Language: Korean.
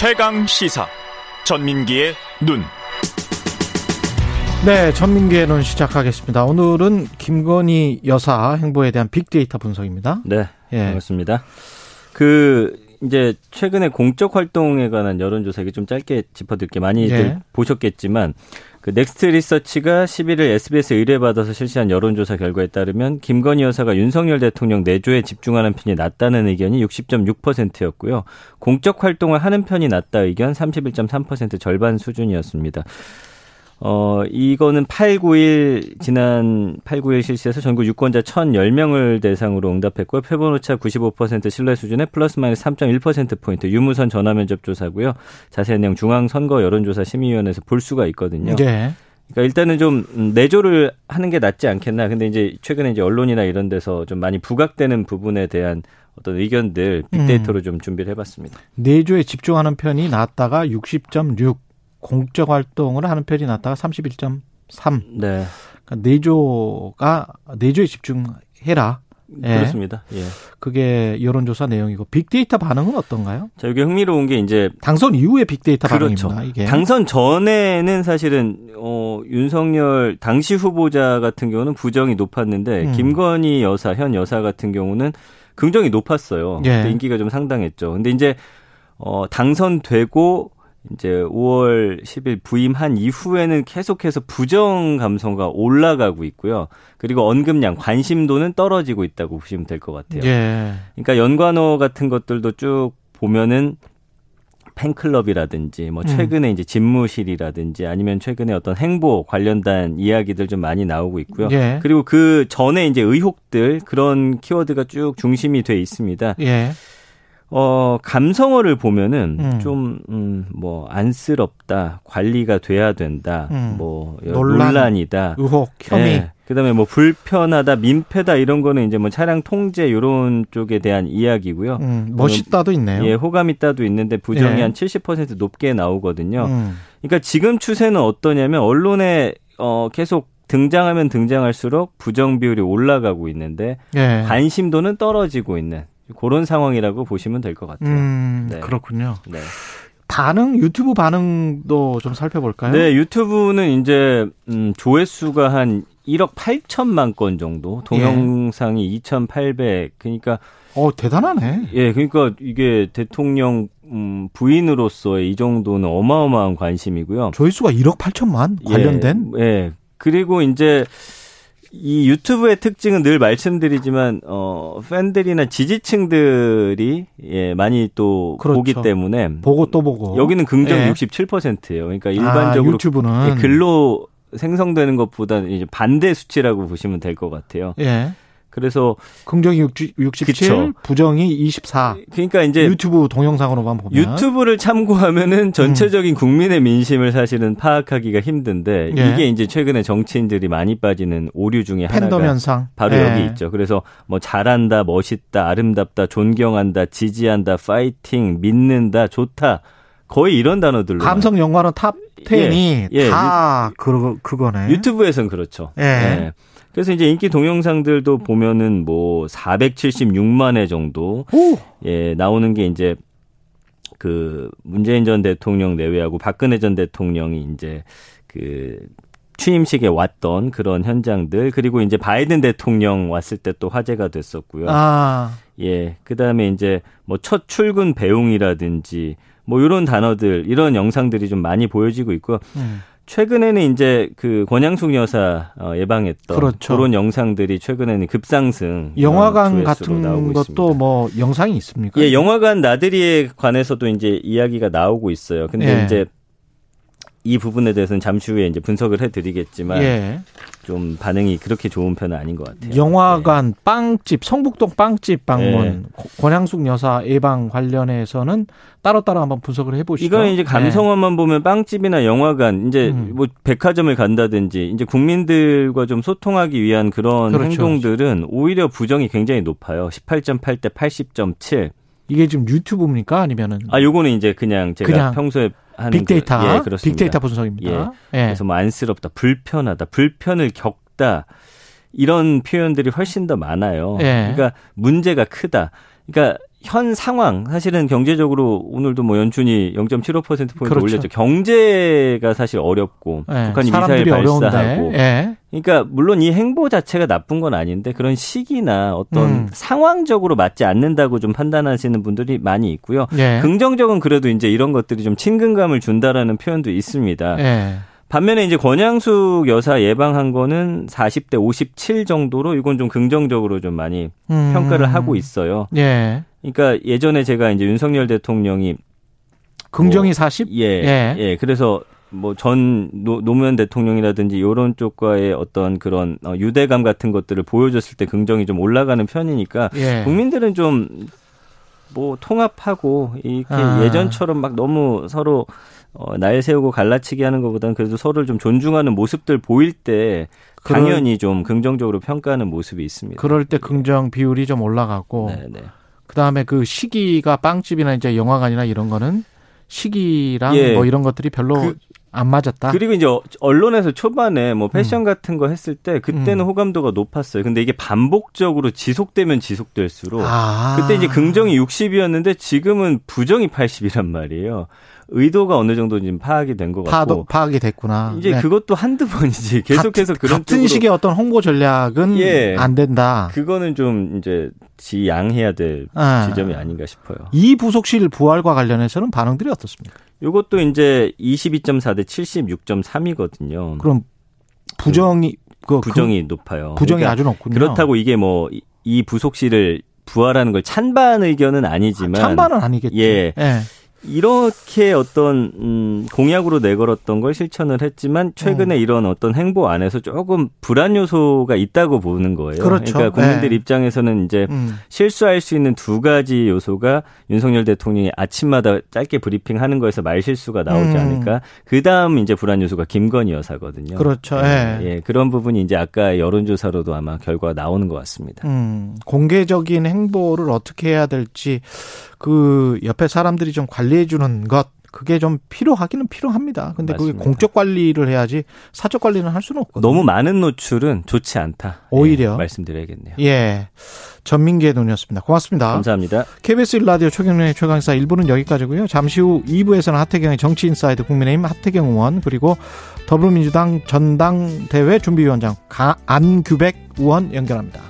최강 시사 전민기의 눈. 네, 전민기의 눈 시작하겠습니다. 오늘은 김건희 여사 행보에 대한 빅데이터 분석입니다. 네, 예. 반갑습니다. 그 이제 최근에 공적 활동에 관한 여론조사 이게 좀 짧게 짚어드릴게 많이들 예. 보셨겠지만 그 넥스트 리서치가 11일 SBS 의뢰받아서 실시한 여론조사 결과에 따르면 김건희 여사가 윤석열 대통령 내조에 집중하는 편이 낫다는 의견이 60.6%였고요. 공적 활동을 하는 편이 낫다 의견 31.3% 절반 수준이었습니다. 어, 이거는 8, 9일, 지난 8, 9일 실시해서 전국 유권자 1,010명을 대상으로 응답했고요. 표본오차 95% 신뢰 수준에 플러스 마이너스 3.1%포인트 유무선 전화 면접 조사고요. 자세한 내용 중앙선거 여론조사 심의위원회에서 볼 수가 있거든요. 네. 그러니까 일단은 좀 내조를 하는 게 낫지 않겠나. 근데 이제 최근에 이제 언론이나 이런 데서 좀 많이 부각되는 부분에 대한 어떤 의견들 빅데이터로 음. 좀 준비를 해봤습니다. 내조에 집중하는 편이 낫다가 60.6. 공적 활동을 하는 편이 낫다가 31.3. 네. 그러니까 내조가 내조에 집중해라. 예. 그렇습니다. 예. 그게 여론조사 내용이고 빅데이터 반응은 어떤가요? 자, 이게 흥미로운 게 이제 당선 이후의 빅데이터 그렇죠. 반응입니다. 이게 당선 전에는 사실은 어 윤석열 당시 후보자 같은 경우는 부정이 높았는데 음. 김건희 여사 현 여사 같은 경우는 긍정이 높았어요. 예. 인기가 좀 상당했죠. 근데 이제 어 당선되고 이제 5월 10일 부임한 이후에는 계속해서 부정 감성가 올라가고 있고요. 그리고 언급량, 관심도는 떨어지고 있다고 보시면 될 것 같아요. 예. 그러니까 연관어 같은 것들도 쭉 보면은 팬클럽이라든지 뭐 음. 최근에 음. 이제 집무실이라든지 아니면 최근에 어떤 행보 관련된 이야기들 좀 많이 나오고 있고요. 예. 그리고 그 전에 이제 의혹들 그런 키워드가 쭉 중심이 돼 있습니다. 예. 어, 감성어를 보면은 음. 좀, 음, 뭐, 안쓰럽다, 관리가 돼야 된다, 음. 뭐, 논란, 이다 의혹, 혐의. 네. 그 다음에 뭐, 불편하다, 민폐다, 이런 거는 이제 뭐, 차량 통제, 요런 쪽에 대한 이야기고요. 음, 멋있다도 있네요. 예, 호감 있다도 있는데, 부정이 예. 한70% 높게 나오거든요. 음. 그러니까 지금 추세는 어떠냐면, 언론에, 어, 계속 등장하면 등장할수록 부정 비율이 올라가고 있는데, 예. 관심도는 떨어지고 있는. 그런 상황이라고 보시면 될 것 같아요. 음, 네. 그렇군요. 네. 반응 유튜브 반응도 좀 살펴볼까요? 네, 유튜브는 이제 음, 조회수가 한 1억 8천만 건 정도, 동영상이 예. 2,800. 그러니까 어 대단하네. 예, 그러니까 이게 대통령 음, 부인으로서의 이 정도는 어마어마한 관심이고요. 조회수가 1억 8천만 관련된? 예, 예. 그리고 이제 이 유튜브의 특징은 늘 말씀드리지만 어 팬들이나 지지층들이 예 많이 또 그렇죠. 보기 때문에 보고 또 보고 여기는 긍정 예. 67%예요. 그러니까 아, 일반적으로 아, 유튜브는 글로 생성되는 것보다 이제 반대 수치라고 보시면 될 것 같아요. 예. 그래서 긍정이 67, 그쵸. 부정이 24. 그러니까 이제 유튜브 동영상으로만 보면 유튜브를 참고하면은 전체적인 음. 국민의 민심을 사실은 파악하기가 힘든데 예. 이게 이제 최근에 정치인들이 많이 빠지는 오류 중에 팬덤 현상 바로 예. 여기 있죠. 그래서 뭐 잘한다, 멋있다, 아름답다, 존경한다, 지지한다, 파이팅, 믿는다, 좋다. 거의 이런 단어들로 감성 연관어는 top 10이 예. 예. 다 그, 그거네. 유튜브에선 그렇죠. 예. 예. 그래서 이제 인기 동영상들도 보면은 뭐 476만 회 정도 오. 예 나오는 게 이제 그 문재인 전 대통령 내외하고 박근혜 전 대통령이 이제 그 취임식에 왔던 그런 현장들 그리고 이제 바이든 대통령 왔을 때 또 화제가 됐었고요. 아. 예. 그다음에 이제 뭐 첫 출근 배웅이라든지 뭐 이런 단어들 이런 영상들이 좀 많이 보여지고 있고요. 음. 최근에는 이제 그 권양숙 여사 어, 예방했던 그렇죠. 그런 영상들이 최근에는 급상승 영화관 같은 것도 있습니다. 뭐 영상이 있습니까? 예, 영화관 나들이에 관해서도 이제 이야기가 나오고 있어요. 근데 예. 이제 이 부분에 대해서는 잠시 후에 이제 분석을 해드리겠지만 예. 좀 반응이 그렇게 좋은 편은 아닌 것 같아요. 영화관, 네. 빵집, 성북동 빵집 방문, 네. 권양숙 여사 예방 관련해서는 따로따로 한번 분석을 해보시죠. 이건 이제 감성어만 네. 보면 빵집이나 영화관, 이제 음. 뭐 백화점을 간다든지 이제 국민들과 좀 소통하기 위한 그런 그렇죠. 행동들은 오히려 부정이 굉장히 높아요. 18.8 대 80.7. 이게 지금 유튜브입니까 아니면은? 아, 요거는 이제 그냥 제가 그냥 평소에 하는 빅데이터, 그, 예, 그렇습니다. 빅데이터 분석입니다. 예. 예. 그래서 뭐 안쓰럽다, 불편하다, 불편을 겪다 이런 표현들이 훨씬 더 많아요. 예. 그러니까 문제가 크다. 그러니까 현 상황 사실은 경제적으로 오늘도 뭐 연준이 0.75% 포인트 그렇죠. 올렸죠. 경제가 사실 어렵고 네, 북한이 미사일 발사하고. 네. 그러니까 물론 이 행보 자체가 나쁜 건 아닌데 그런 시기나 어떤 음. 상황적으로 맞지 않는다고 좀 판단하시는 분들이 많이 있고요. 네. 긍정적은 그래도 이제 이런 것들이 좀 친근감을 준다라는 표현도 있습니다. 반면에 이제 권양숙 여사 예방한 거는 40대 57 정도로 이건 좀 긍정적으로 좀 많이 음. 평가를 하고 있어요. 예. 그러니까 예전에 제가 이제 윤석열 대통령이 긍정이 뭐 40? 예. 예. 예. 그래서 뭐전 노무현 대통령이라든지 이런 쪽과의 어떤 그런 어, 유대감 같은 것들을 보여줬을 때 긍정이 좀 올라가는 편이니까 예. 국민들은 좀 뭐 통합하고 이렇게 아. 예전처럼 막 너무 서로 어, 날 세우고 갈라치기 하는 것보다는 그래도 서로를 좀 존중하는 모습들 보일 때 당연히 좀 긍정적으로 평가하는 모습이 있습니다. 그럴 때 긍정 비율이 좀 올라가고 네네. 네. 그다음에 그 시기가 빵집이나 이제 영화관이나 이런 거는 시기랑 예. 뭐 이런 것들이 별로 그, 안 맞았다. 그리고 이제 언론에서 초반에 뭐 패션 음. 같은 거 했을 때 그때는 음. 호감도가 높았어요. 근데 이게 반복적으로 지속되면 지속될수록 아. 그때 이제 긍정이 60이었는데 지금은 부정이 80이란 말이에요. 의도가 어느 정도 지금 파악이 된 것 같고 파악이 됐구나. 이제 네. 그것도 한두 번이지 계속해서 같, 그런 같은 식의 어떤 홍보 전략은 예, 안 된다. 그거는 좀 이제 지양해야 될 아. 지점이 아닌가 싶어요. 이 부속실 부활과 관련해서는 반응들이 어떻습니까? 이것도 이제 22.4 대 76.3이거든요. 그럼 부정이 그, 부정이 그, 높아요. 부정이 그러니까 아주 높군요. 그렇다고 이게 뭐 이 부속실을 부활하는 걸 찬반 의견은 아니지만 아, 찬반은 아니겠죠. 예. 예. 이렇게 어떤 음 공약으로 내걸었던 걸 실천을 했지만 최근에 음. 이런 어떤 행보 안에서 조금 불안 요소가 있다고 보는 거예요. 그렇죠. 그러니까 국민들 네. 입장에서는 이제 음. 실수할 수 있는 두 가지 요소가 윤석열 대통령이 아침마다 짧게 브리핑하는 거에서 말 실수가 나오지 음. 않을까. 그 다음 이제 불안 요소가 김건희 여사거든요. 그렇죠. 네. 예. 예. 그런 부분이 이제 아까 여론조사로도 아마 결과가 나오는 것 같습니다. 음. 공개적인 행보를 어떻게 해야 될지 그 옆에 사람들이 좀 관리해 주는 것 그게 좀 필요하기는 필요합니다. 근데 맞습니다. 그게 공적 관리를 해야지 사적 관리는 할 수는 없거든요. 너무 많은 노출은 좋지 않다. 오히려 예, 말씀드려야겠네요. 예. 전민기의 논이었습니다. 고맙습니다. 감사합니다. KBS 1라디오 최경련의 최강사 1부는 여기까지고요. 잠시 후 2부에서는 하태경의 정치인사이드 국민의힘 하태경 의원 그리고 더불어민주당 전당대회 준비위원장 안규백 의원 연결합니다.